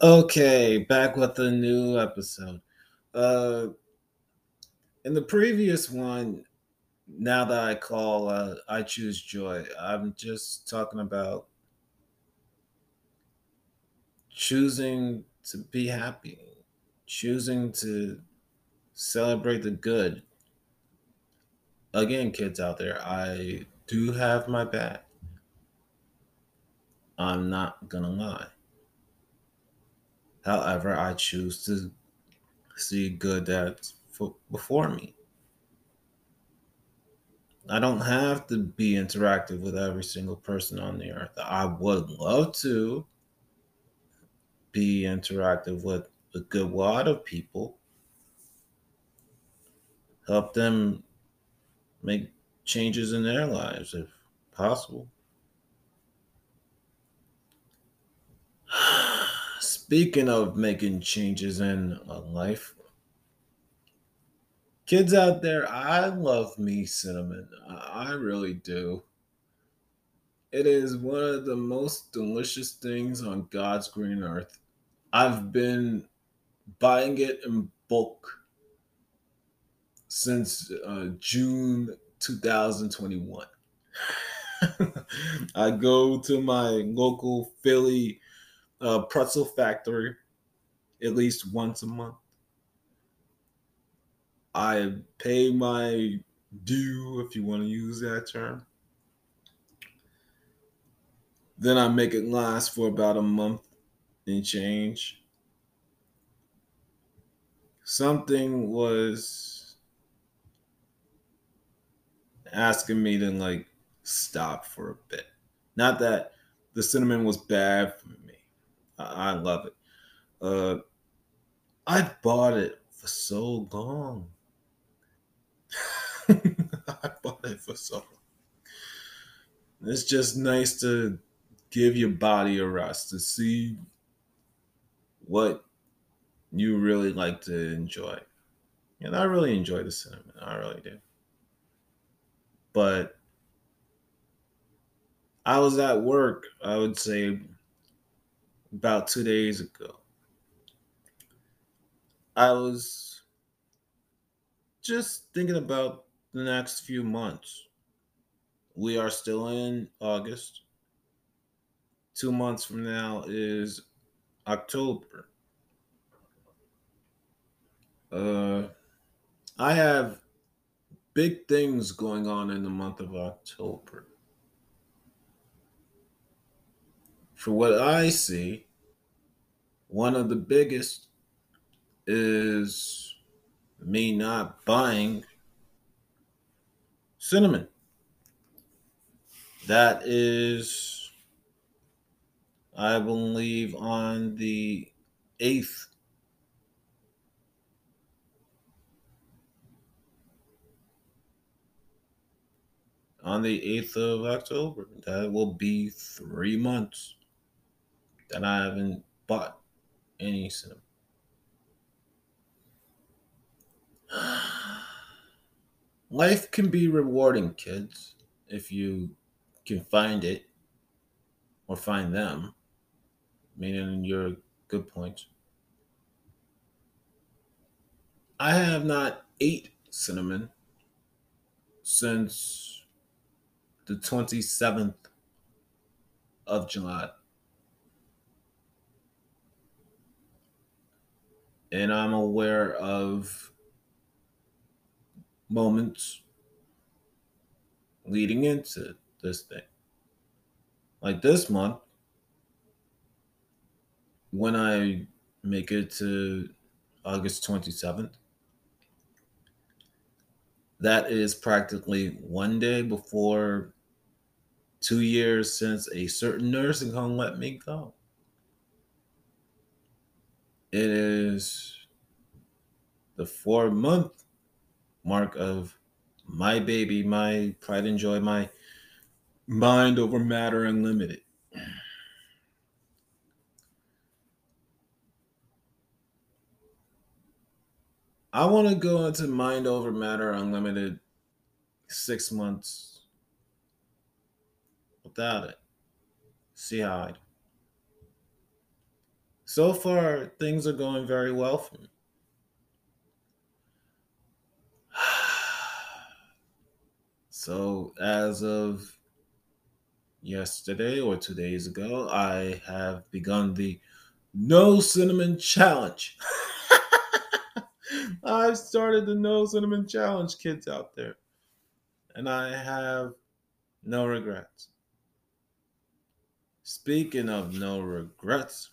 Okay, back with a new episode. Uh, in the previous one, now that I call uh, I choose joy, I'm just talking about choosing to be happy, choosing to celebrate the good. Again, kids out there, I do have my back. I'm not gonna lie. However, I choose to see good that's before me. I don't have to be interactive with every single person on the earth. I would love to be interactive with a good lot of people, help them make changes in their lives if possible. Speaking of making changes in life, kids out there, I love me cinnamon. I really do. It is one of the most delicious things on God's green earth. I've been buying it in bulk since uh, June 2021. I go to my local Philly uh, pretzel factory at least once a month. I pay my due, if you want to use that term. Then I make it last for about a month and change. Something was asking me to like stop for a bit. Not that the cinnamon was bad for me. I, love it. Uh, I bought it for so long. I bought it for so long. It's just nice to give your body a rest to see what you really like to enjoy. And I really enjoy the cinnamon. I really do. But I was at work, I would say about two days ago. I was just thinking about the next few months. We are still in August. Two months from now is October. Uh, I have big things going on in the month of October. For what I see, one of the biggest is me not buying cinnamon. That is, I believe, on the 8th. On the 8th of October. That will be three months that I haven't bought any cinnamon. Life can be rewarding, kids, if you can find it or find them, meaning your good points. I have not ate cinnamon since the 27th of July. And I'm aware of moments leading into this thing. Like this month, when I make it to August 27th, that is practically one day before two years since a certain nursing home let me go. It is the four month mark of my baby, my pride and joy, my mind over matter unlimited. I want to go into mind over matter unlimited six months without it. See how I do. So far things are going very well for me. So, as of yesterday or two days ago, I have begun the No Cinnamon Challenge. I've started the No Cinnamon Challenge, kids out there. And I have no regrets. Speaking of no regrets,